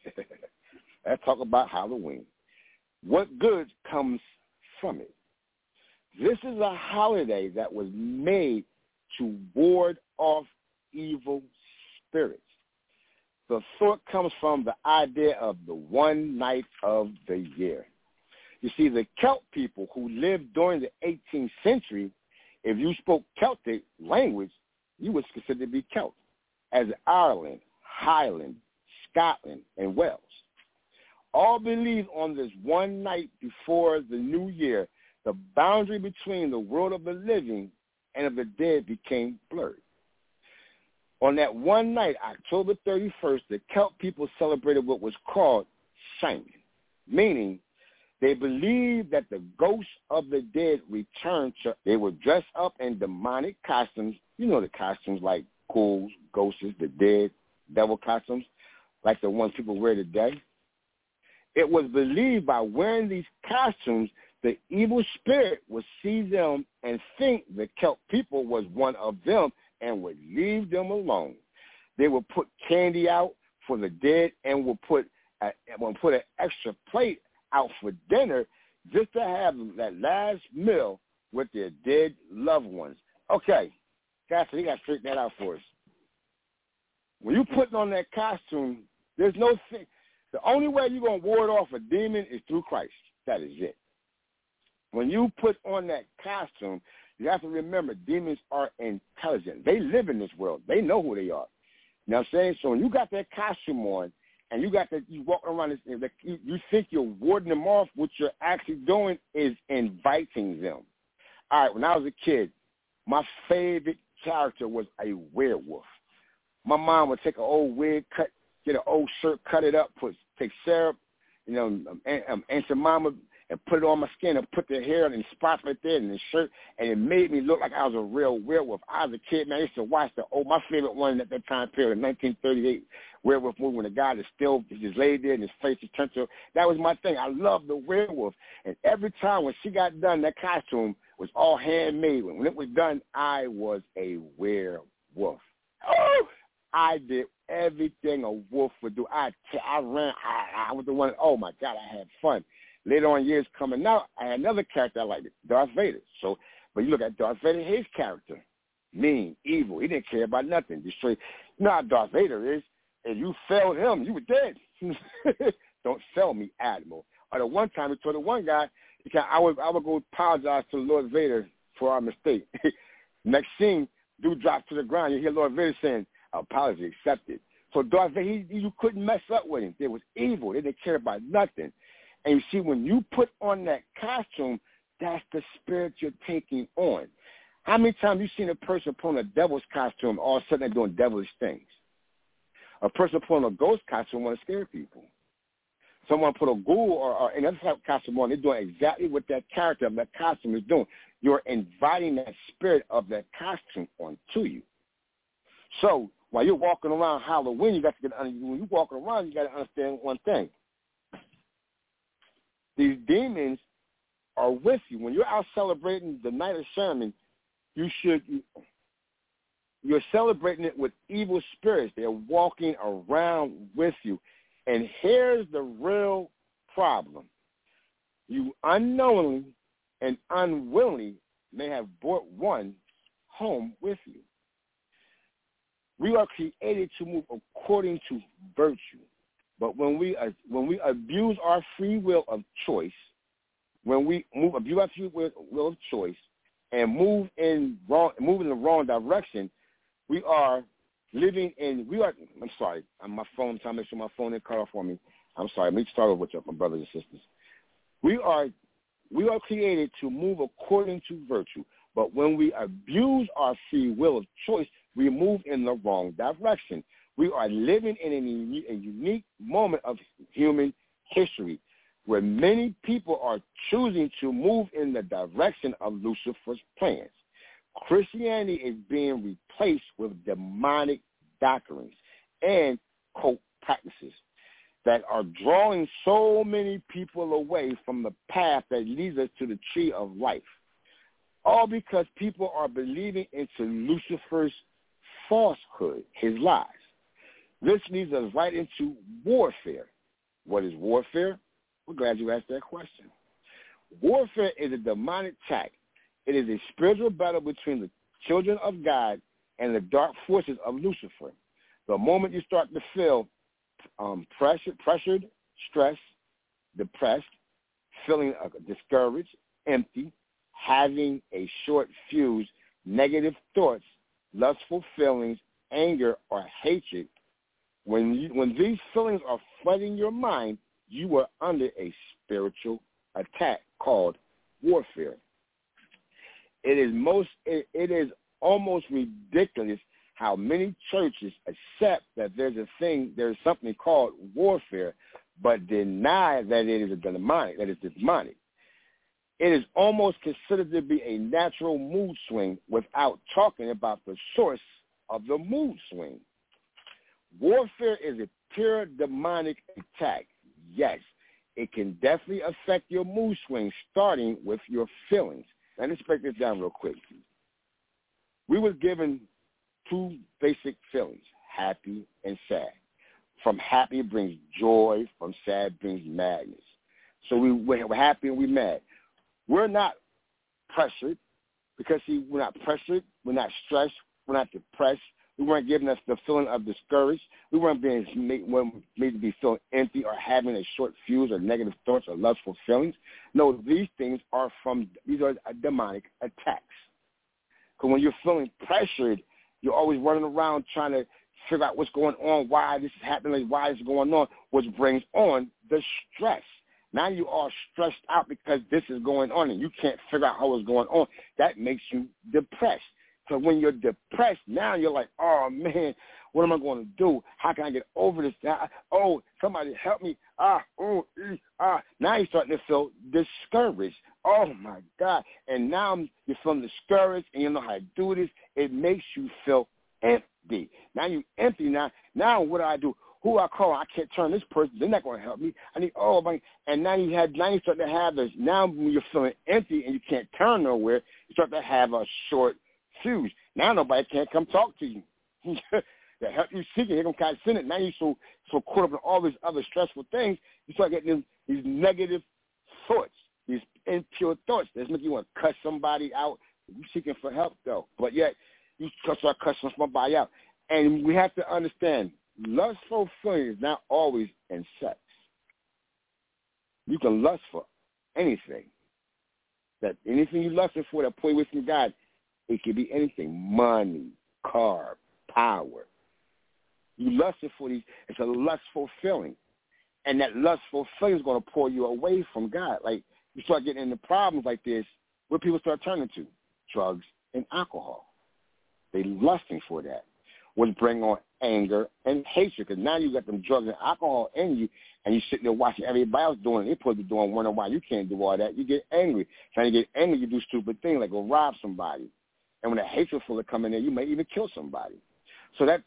Let's talk about Halloween. What good comes from it? This is a holiday that was made to ward off evil spirits. The thought comes from the idea of the one night of the year. You see, the Celt people who lived during the 18th century, if you spoke Celtic language, you was considered to be Celt, as Ireland, Highland, Scotland, and Wales. All believe on this one night before the new year, the boundary between the world of the living and of the dead became blurred. On that one night, October 31st, the Celt people celebrated what was called Samhain, meaning they believed that the ghosts of the dead returned to, they were dressed up in demonic costumes. You know the costumes like ghouls, ghosts, the dead, devil costumes, like the ones people wear today. It was believed by wearing these costumes, the evil spirit would see them and think the Celt people was one of them and would leave them alone. They would put candy out for the dead and would put a, would put an extra plate out for dinner just to have that last meal with their dead loved ones. Okay, Cassie, you got to straighten that out for us. When you putting on that costume, there's no thing. The only way you're going to ward off a demon is through Christ. That is it. When you put on that costume, you have to remember demons are intelligent. They live in this world. They know who they are. You know what I'm saying? So when you got that costume on, and you got that you walk around this, you think you're warding them off. What you're actually doing is inviting them. All right, when I was a kid, my favorite character was a werewolf. My mom would take an old wig, cut, get an old shirt, cut it up, put take syrup, you know, um, um, Aunt Mama and put it on my skin and put the hair and spots right there in the shirt, and it made me look like I was a real werewolf. I was a kid, man. I used to watch the oh, my favorite one at that time period, 1938 werewolf movie when the guy is still just laid there and his face is turned to. That was my thing. I loved the werewolf, and every time when she got done, that costume was all handmade. When it was done, I was a werewolf. Oh, I did everything a wolf would do. I, I ran. I, I was the one. Oh my God, I had fun. Later on years coming out, I had another character I liked, Darth Vader. So, but you look at Darth Vader, his character, mean, evil. He didn't care about nothing. Destroy. You know how Darth Vader is. If you failed him, you were dead. Don't sell me, Admiral. Or the one time he told the one guy, I would I would go apologize to Lord Vader for our mistake. Next scene, dude drops to the ground. You hear Lord Vader saying, "Apology accepted." So Darth Vader, he, you couldn't mess up with him. They was evil. They didn't care about nothing. And you see, when you put on that costume, that's the spirit you're taking on. How many times you seen a person put on a devil's costume, all of a sudden they're doing devilish things? A person put on a ghost costume want to scare people. Someone put a ghoul or, or another type of costume on, they're doing exactly what that character of that costume is doing. You're inviting that spirit of that costume onto you. So while you're walking around Halloween, you got to get under, when you're walking around, you got to understand one thing. These demons are with you. When you're out celebrating the night of Samhain, you should you're celebrating it with evil spirits. They're walking around with you. And here's the real problem. You unknowingly and unwillingly may have brought one home with you. We are created to move according to virtue. But when we uh, when we abuse our free will of choice, when we move abuse our free will, of choice and move in wrong move in the wrong direction, we are living in we are I'm sorry, I'm my phone trying to make sure my phone didn't cut off for me. I'm sorry, let me start over with you, my brothers and sisters. We are we are created to move according to virtue. But when we abuse our free will of choice, we move in the wrong direction. We are living in a unique moment of human history where many people are choosing to move in the direction of Lucifer's plans. Christianity is being replaced with demonic doctrines and cult practices that are drawing so many people away from the path that leads us to the tree of life. All because people are believing into Lucifer's falsehood, his lies. This leads us right into warfare. What is warfare? We're glad you asked that question. Warfare is a demonic attack. It is a spiritual battle between the children of God and the dark forces of Lucifer. The moment you start to feel um, pressured, pressured, stressed, depressed, feeling uh, discouraged, empty, having a short fuse, negative thoughts, lustful feelings, anger, or hatred, when you, when these feelings are flooding your mind, you are under a spiritual attack called warfare. It is most it, it is almost ridiculous how many churches accept that there's a thing there's something called warfare, but deny that it is a demonic that is demonic. It is almost considered to be a natural mood swing without talking about the source of the mood swing. Warfare is a pure demonic attack. Yes, it can definitely affect your mood swing, starting with your feelings. Now, let's break this down real quick. We were given two basic feelings, happy and sad. From happy brings joy, from sad brings madness. So we, we're happy and we're mad. We're not pressured because see, we're not pressured, we're not stressed, we're not depressed, we weren't giving us the feeling of discouraged. We weren't being made, made to be feeling empty or having a short fuse or negative thoughts or lustful feelings. No, these things are from, these are demonic attacks. Because when you're feeling pressured, you're always running around trying to figure out what's going on, why this is happening, why this is going on, which brings on the stress. Now you are stressed out because this is going on and you can't figure out how it's going on. That makes you depressed. So when you're depressed, now you're like, oh man, what am I going to do? How can I get over this? Oh, somebody help me. Ah, oh, ah. Now you're starting to feel discouraged. Oh my God. And now you're feeling discouraged and you know how to do this. It makes you feel empty. Now you empty now. Now what do I do? Who I call? I can't turn this person. They're not going to help me. I need oh my. And now you have now you start to have this. Now when you're feeling empty and you can't turn nowhere, you start to have a short fuse. Now nobody can't come talk to you. that help you seek it, here come it. Now you're so so caught up in all these other stressful things, you start getting these negative thoughts, these impure thoughts that make you want to cut somebody out. You're seeking for help though, but yet you start cussing somebody out. And we have to understand, lustful is not always in sex. You can lust for anything. That anything you lust for that point away from God, it could be anything, money, car, power. You lusted for these. It's a lustful feeling. And that lustful feeling is going to pull you away from God. Like you start getting into problems like this, where people start turning to? Drugs and alcohol. They lusting for that, which bring on anger and hatred. Because now you got them drugs and alcohol in you, and you sitting there watching everybody else doing it. They supposed to be doing, wondering why you can't do all that. You get angry. Trying to get angry, you do stupid things like go rob somebody. And when a hatred full of come in there, you may even kill somebody. So that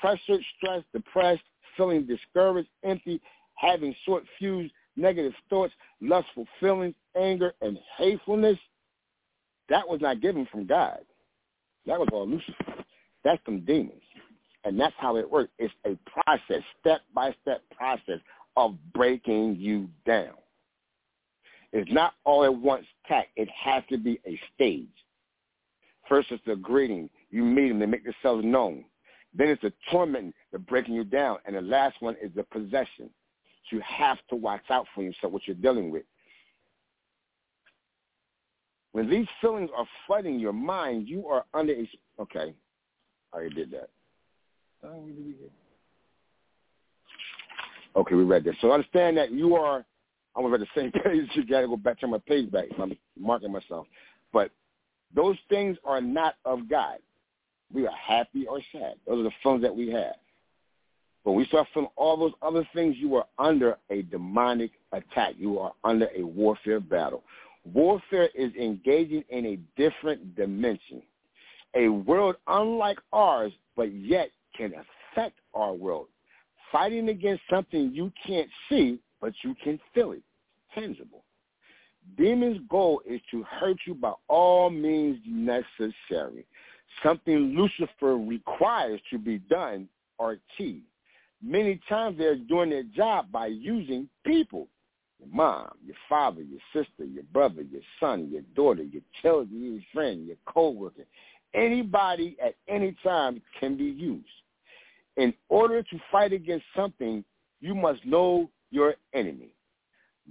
pressure, stress, depressed, feeling discouraged, empty, having short fuse, negative thoughts, lustful feelings, anger, and hatefulness, that was not given from God. That was all Lucifer. That's some demons. And that's how it works. It's a process, step-by-step process of breaking you down. It's not all at once tack. It has to be a stage. First, it's the greeting. You meet them. They make themselves known. Then it's the torment, the breaking you down. And the last one is the possession. So you have to watch out for yourself, what you're dealing with. When these feelings are flooding your mind, you are under a... Okay, I already did that. Okay, we read that. So understand that you are... I'm going to read the same page. You got to go back to my page back. I'm marking myself. But those things are not of God. We are happy or sad. Those are the feelings that we have. But we start feeling all those other things, you are under a demonic attack. You are under a warfare battle. Warfare is engaging in a different dimension, a world unlike ours, but yet can affect our world. Fighting against something you can't see, but you can feel it, tangible. Demon's goal is to hurt you by all means necessary. Something Lucifer requires to be done or achieved. many times they're doing their job by using people. Your mom, your father, your sister, your brother, your son, your daughter, your children, your friend, your co-worker. Anybody at any time can be used. In order to fight against something, you must know your enemy.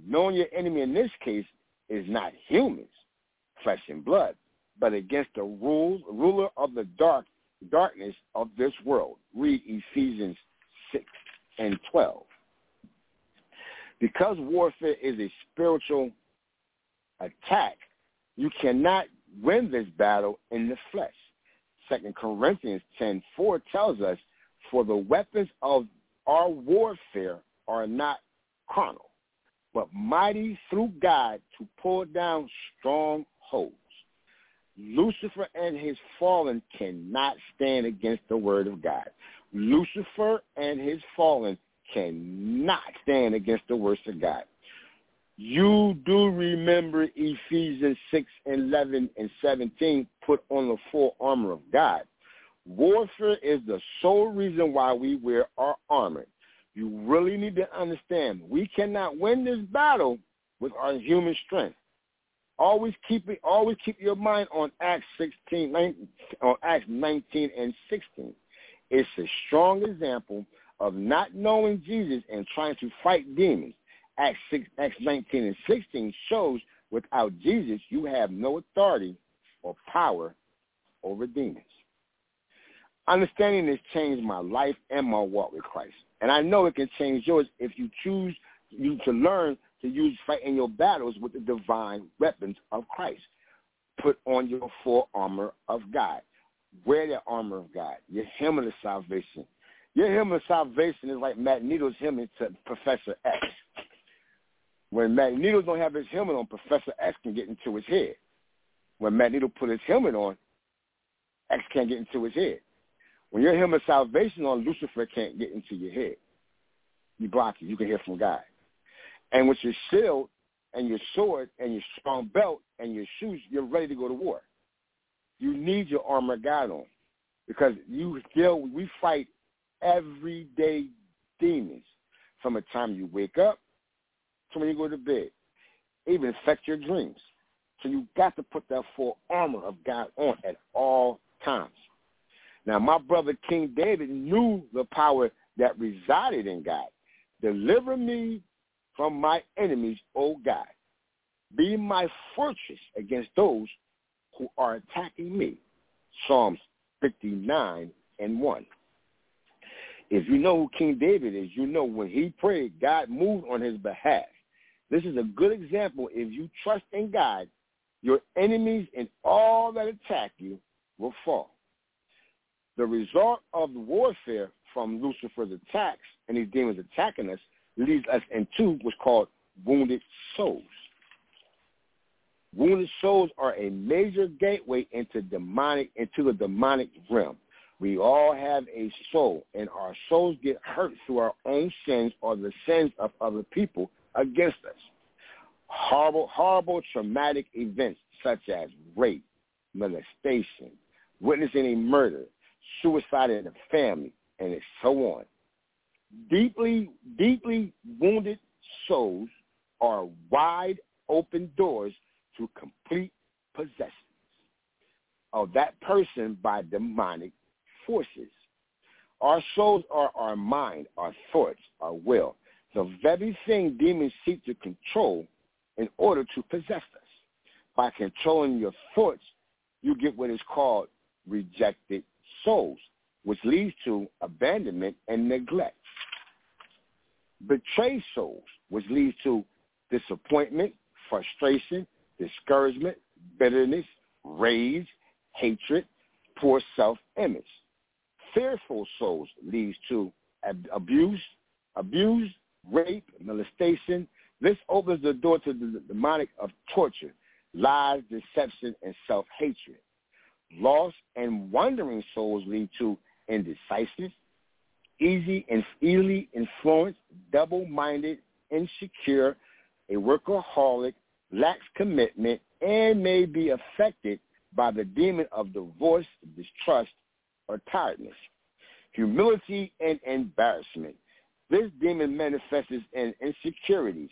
Knowing your enemy in this case is not humans, flesh and blood, but against the rules, ruler of the dark darkness of this world. Read Ephesians 6 and 12. Because warfare is a spiritual attack, you cannot win this battle in the flesh. Second Corinthians 10:4 tells us, "For the weapons of our warfare are not carnal, but mighty through God to pull down strongholds." Lucifer and his fallen cannot stand against the word of God. Lucifer and his fallen cannot stand against the words of God. You do remember Ephesians 6, 11, and 17, put on the full armor of God. Warfare is the sole reason why we wear our armor. You really need to understand we cannot win this battle with our human strength. Always keep it. Always keep your mind on Acts 16, 19, on Acts 19 and 16. It's a strong example of not knowing Jesus and trying to fight demons. Acts, 6, Acts 19 and 16 shows without Jesus, you have no authority or power over demons. Understanding this changed my life and my walk with Christ. And I know it can change yours if you choose you to learn to use fight in your battles with the divine weapons of Christ. Put on your full armor of God. Wear the armor of God, your helmet of salvation. Your helmet of salvation is like Magneto's helmet to Professor X. When Magneto don't have his helmet on, Professor X can get into his head. When Magneto put his helmet on, X can't get into his head. When your helmet of salvation on, Lucifer can't get into your head. You block it. You can hear from God. And with your shield and your sword and your strong belt and your shoes, you're ready to go to war. You need your armor God on because you still we fight everyday demons from the time you wake up to when you go to bed. It even affect your dreams. So you got to put that full armor of God on at all times. Now, my brother King David knew the power that resided in God. Deliver me from my enemies, O God. Be my fortress against those who are attacking me. Psalms 59 and 1. If you know who King David is, you know when he prayed, God moved on his behalf. This is a good example. If you trust in God, your enemies and all that attack you will fall. The result of the warfare from Lucifer's attacks and these demons attacking us leads us into what's called wounded souls. Wounded souls are a major gateway into demonic into the demonic realm. We all have a soul, and our souls get hurt through our own sins or the sins of other people against us. Horrible, horrible traumatic events such as rape, molestation, witnessing a murder, suicide in the family, and so on Deeply, deeply wounded souls are wide open doors to complete possession of that person by demonic forces. Our souls are our mind, our thoughts, our will, the very thing demons seek to control in order to possess us. By controlling your thoughts, you get what is called rejected souls, which leads to abandonment and neglect betray souls, which leads to disappointment, frustration, discouragement, bitterness, rage, hatred, poor self-image. Fearful souls leads to ab- abuse, abuse, rape, molestation. This opens the door to the demonic of torture, lies, deception, and self-hatred. Lost and wandering souls lead to indecisive, easy and easily influenced, double-minded, insecure, a workaholic, lacks commitment, and may be affected by the demon of divorce, distrust, or tiredness. humility, and embarrassment. This demon manifests in insecurities,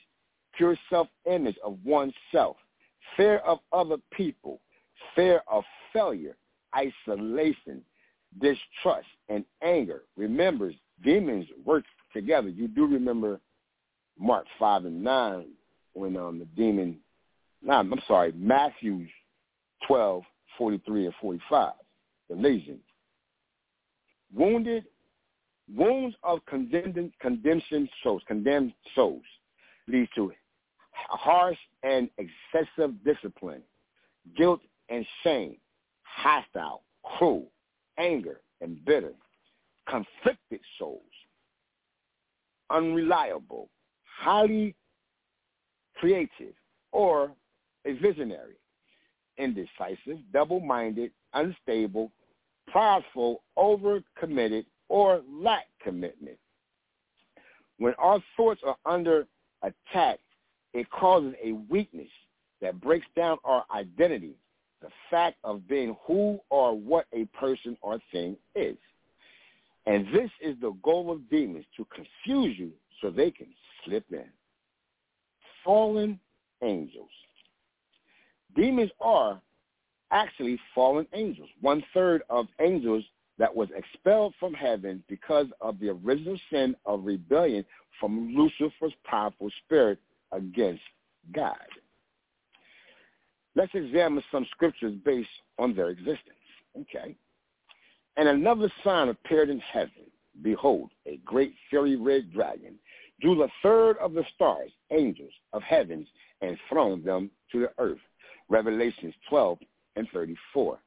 pure self-image of oneself, fear of other people, fear of failure, isolation, distrust, and anger. Remember, demons work together. You do remember Mark 5 and 9 when um, the demon, nah, I'm sorry, Matthew 12, 43 and 45, the legion. Wounded, wounds of condemned, condemnation souls, condemned souls lead to harsh and excessive discipline, guilt and shame, hostile, cruel, anger, and bitter, conflicted souls, unreliable, highly creative, or a visionary, indecisive, double-minded, unstable, prideful, overcommitted, or lack commitment. When our thoughts are under attack, it causes a weakness that breaks down our identity, the fact of being who or what a person or thing is. And this is the goal of demons, to confuse you so they can slip in. Fallen angels. Demons are actually fallen angels. One third of angels that was expelled from heaven because of the original sin of rebellion from Lucifer's powerful spirit against God. Let's examine some scriptures based on their existence. Okay. And another sign appeared in heaven. Behold, a great fiery red dragon drew the third of the stars, angels of heavens, and thrown them to the earth. Revelations 12 and 34.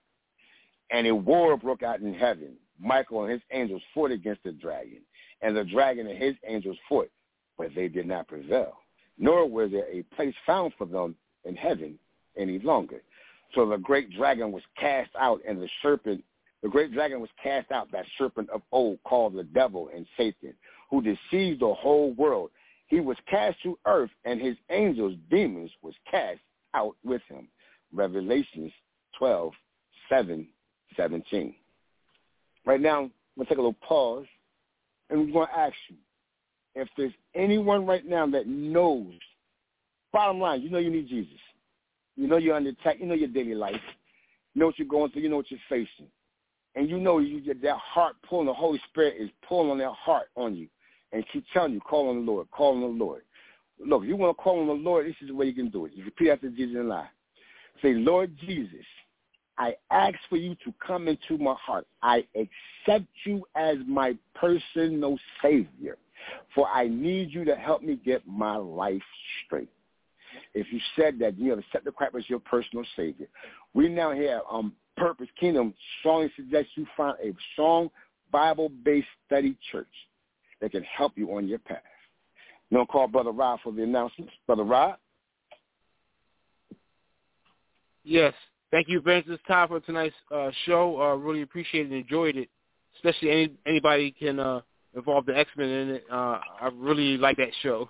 And a war broke out in heaven. Michael and his angels fought against the dragon, and the dragon and his angels fought, but they did not prevail nor was there a place found for them in heaven any longer. So the great dragon was cast out, and the serpent, the great dragon was cast out, that serpent of old called the devil and Satan, who deceived the whole world. He was cast to earth, and his angels, demons, was cast out with him. Revelations 12, 7, 17. Right now, I'm going to take a little pause, and we're going to ask you, if there's anyone right now that knows, bottom line, you know you need Jesus. You know you're under attack. You know your daily life. You know what you're going through. You know what you're facing. And you know you get that heart pulling. The Holy Spirit is pulling on that heart on you. And keep telling you, call on the Lord, call on the Lord. Look, if you want to call on the Lord, this is the way you can do it. You repeat after Jesus and lie. Say, Lord Jesus, I ask for you to come into my heart. I accept you as my personal Savior for I need you to help me get my life straight. If you said that you have accepted Christ as your personal Savior, we now have um, Purpose Kingdom strongly suggests you find a strong Bible-based study church that can help you on your path. Know, call Brother Rod for the announcements. Brother Rod?
Yes. Thank you, Evangelist Todd, for tonight's uh, show. Uh, really appreciated and enjoyed it. Especially any anybody can uh, involved the X-Men in it. Uh, I really like that show.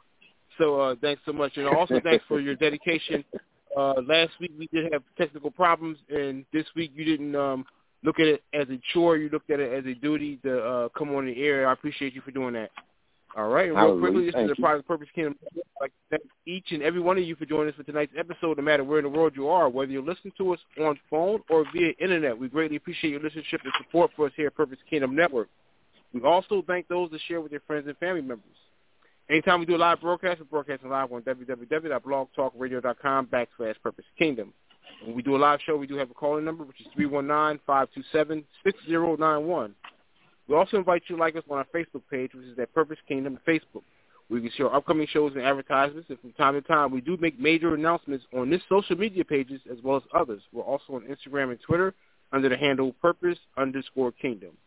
So uh, thanks so much. And also thanks for your dedication. Uh, last week we did have technical problems, and this week you didn't um, look at it as a chore. You looked at it as a duty to uh, come on the air. I appreciate you for doing that. All right. And real quickly, this is the Purpose Kingdom. I'd like thank each and every one of you for joining us for tonight's episode, no matter where in the world you are, whether you're listening to us on phone or via internet. We greatly appreciate your listenership and support for us here at Purpose Kingdom Network. We also thank those that share with their friends and family members. Anytime we do a live broadcast, we're broadcasting live on www.blogtalkradio.com backslash Purpose Kingdom. When we do a live show, we do have a calling number, which is 319-527-6091. We also invite you to like us on our Facebook page, which is at Purpose Kingdom Facebook. We can share upcoming shows and advertisements, and from time to time, we do make major announcements on this social media pages as well as others. We're also on Instagram and Twitter under the handle Purpose underscore Kingdom.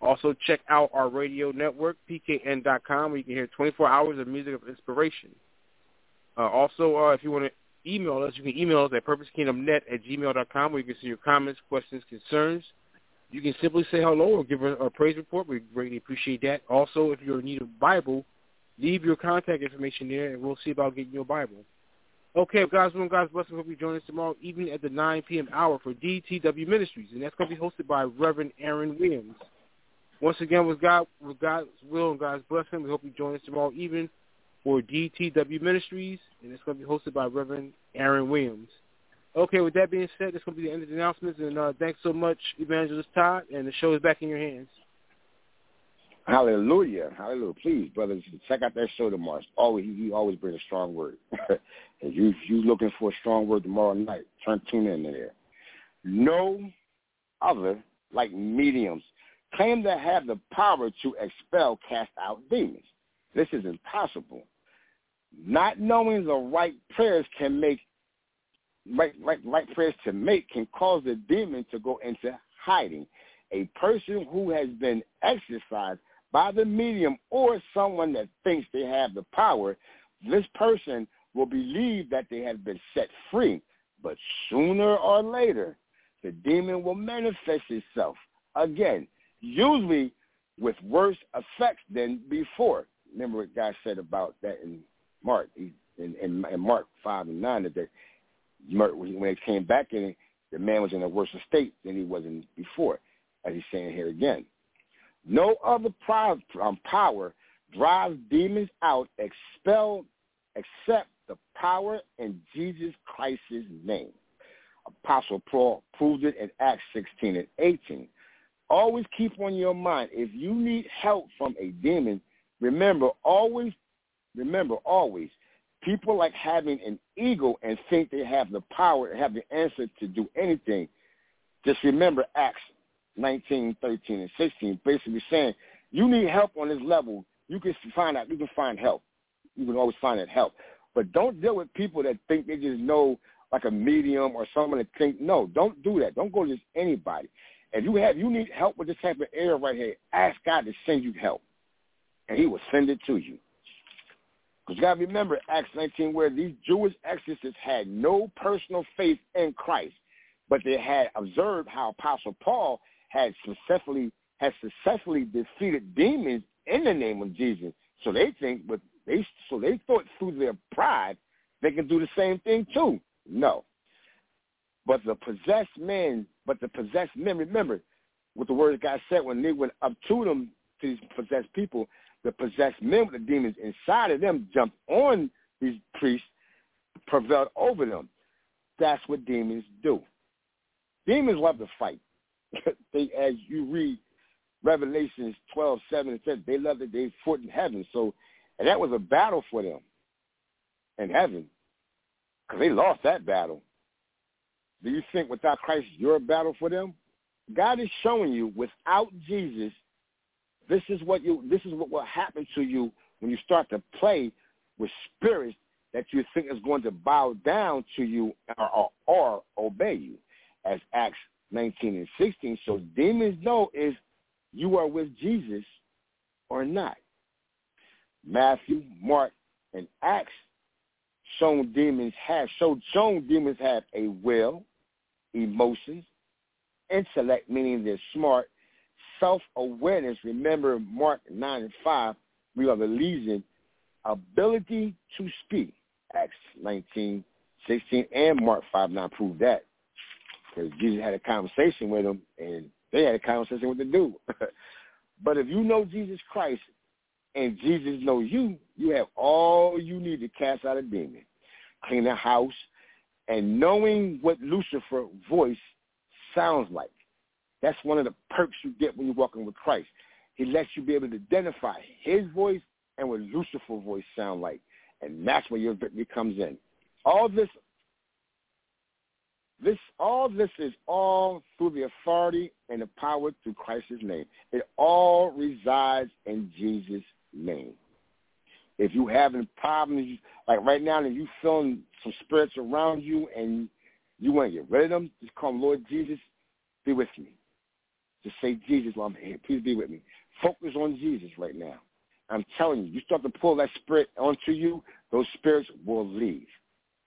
Also, check out our radio network, pkn.com, where you can hear 24 hours of music of inspiration. Uh, also, uh, if you want to email us, you can email us at purposekingdomnet at gmail.com, where you can see your comments, questions, concerns. You can simply say hello or give a, a praise report. We greatly appreciate that. Also, if you're in need of a Bible, leave your contact information there, and we'll see about getting your Bible. Okay, guys, one God's blessing. Hope you join us tomorrow evening at the 9 p.m. hour for DTW Ministries, and that's going to be hosted by Reverend Aaron Williams. Once again, with God, with God's will and God's blessing, we hope you join us tomorrow evening for DTW Ministries, and it's going to be hosted by Reverend Aaron Williams. Okay, with that being said, that's going to be the end of the announcements, and uh, thanks so much, Evangelist Todd, and the show is back in your hands.
Hallelujah, hallelujah! Please, brothers, check out that show tomorrow. always he, always brings a strong word. if you you looking for a strong word tomorrow night, turn tune in there. No other like mediums claim to have the power to expel, cast out demons. This is impossible. Not knowing the right prayers can make right, right, right prayers to make can cause the demon to go into hiding. A person who has been exorcised by the medium or someone that thinks they have the power, this person will believe that they have been set free. But sooner or later, the demon will manifest itself again, usually with worse effects than before. Remember what God said about that in Mark, in, in, in Mark 5 and 9, that when they came back in, the man was in a worse state than he was in before, as he's saying here again. No other um, power drives demons out expel, except the power in Jesus Christ's name. Apostle Paul proved it in Acts 16 and 18. Always keep on your mind, if you need help from a demon, remember, always, remember, always, People like having an ego and think they have the power, have the answer to do anything. Just remember Acts 19, 13, and 16, basically saying, you need help on this level. You can find out. You can find help. You can always find that help. But don't deal with people that think they just know like a medium or someone that think no. Don't do that. Don't go to just anybody. If you have you need help with this type of area right here, ask God to send you help, and He will send it to you. Because you got to remember Acts 19 where these Jewish exorcists had no personal faith in Christ, but they had observed how Apostle Paul had successfully had successfully defeated demons in the name of Jesus. So they think, but they so they thought through their pride they can do the same thing too. No. But the possessed men, but the possessed men, remember what the word of God said when they went up to them, to these possessed people, the possessed men with the demons inside of them jumped on these priests, prevailed over them. That's what demons do. Demons love to fight. they, as you read Revelations 12, 7, it says they love that they fought in heaven. So, and that was a battle for them in heaven because they lost that battle. Do you think without Christ you're a battle for them? God is showing you without Jesus this is what you. This is what will happen to you when you start to play with spirits that you think is going to bow down to you or, or, or obey you, as Acts 19 and 16. So demons know if you are with Jesus or not. Matthew, Mark, and Acts shown demons have showed shown demons have a will, emotions, intellect, meaning they're smart, self-awareness, remember Mark 9 and 5, we are the legion, ability to speak, Acts 19, 16, and Mark 5 9 prove that. Because Jesus had a conversation with them, and they had a conversation with the dude. but if you know Jesus Christ and Jesus knows you, you have all you need to cast out a demon, clean the house, and knowing what Lucifer's voice sounds like. That's one of the perks you get when you're walking with Christ. He lets you be able to identify his voice and what Lucifer's voice sound like. And that's where your victory comes in. All this this all this is all through the authority and the power through Christ's name. It all resides in Jesus' name. If you having problems, like right now, if you feeling some spirits around you and you want to get rid of them, just call Lord Jesus, be with me. Just say, Jesus, while I'm here. Please be with me. Focus on Jesus right now. I'm telling you, you start to pull that spirit onto you, those spirits will leave.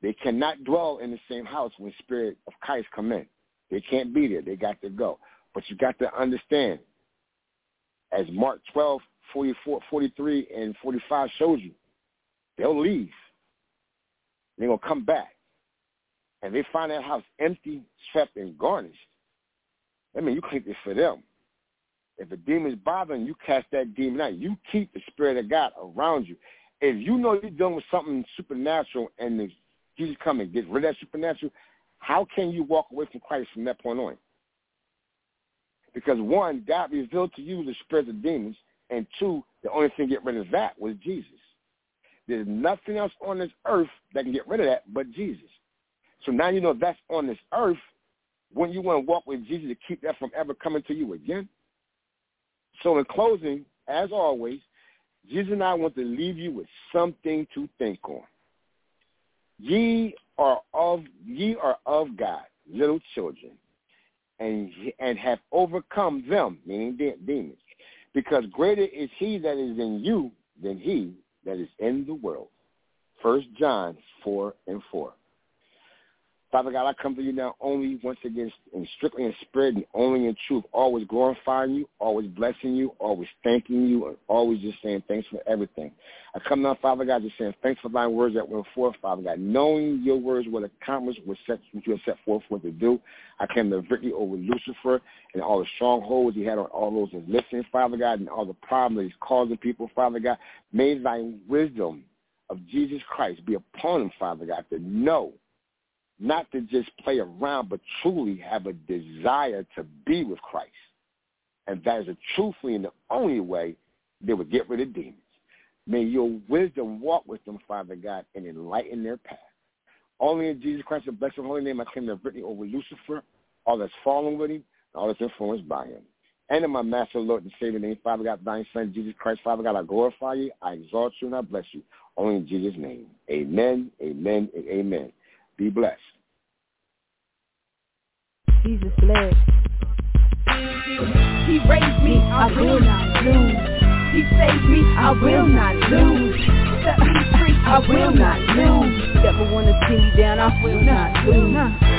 They cannot dwell in the same house when spirit of Christ come in. They can't be there. They got to go. But you got to understand, as Mark 12, 44, 43, and 45 shows you, they'll leave. They're going to come back. And they find that house empty, swept, and garnished. I mean, you claim it for them. If a demon's bothering you, cast that demon out. You keep the spirit of God around you. If you know you're dealing with something supernatural and the, Jesus come and get rid of that supernatural, how can you walk away from Christ from that point on? Because one, God revealed to you the spirits of demons, and two, the only thing to get rid of that was Jesus. There's nothing else on this earth that can get rid of that but Jesus. So now you know that's on this earth. When you want to walk with Jesus to keep that from ever coming to you again. So in closing, as always, Jesus and I want to leave you with something to think on. Ye are of ye are of God, little children, and and have overcome them, meaning de- demons, because greater is He that is in you than he that is in the world. First John four and four. Father God, I come to you now only once again and strictly in spirit and only in truth, always glorifying you, always blessing you, always thanking you, and always just saying thanks for everything. I come now, Father God, just saying thanks for thy words that went forth, Father God, knowing your words will accomplish what, set, what you have set forth for to do. I came to victory over Lucifer and all the strongholds he had on all those that listening, Father God, and all the problems he's causing people, Father God. May thy wisdom of Jesus Christ be upon him, Father God, to know not to just play around, but truly have a desire to be with Christ. And that is a truthfully and the only way they would get rid of demons. May your wisdom walk with them, Father God, and enlighten their path. Only in Jesus Christ, the blessed holy name I claim the victory over Lucifer, all that's fallen with him, all that's influenced by him. And in my Master, Lord, and Savior name, Father God, thine Son, Jesus Christ, Father God, I glorify you, I exalt you, and I bless you. Only in Jesus' name. Amen, amen, and amen. Be blessed.
Jesus bled.
He raised me, I will not lose. He saved me, I will not lose. Set me free, I will not lose.
Never wanna see me down, I will not lose.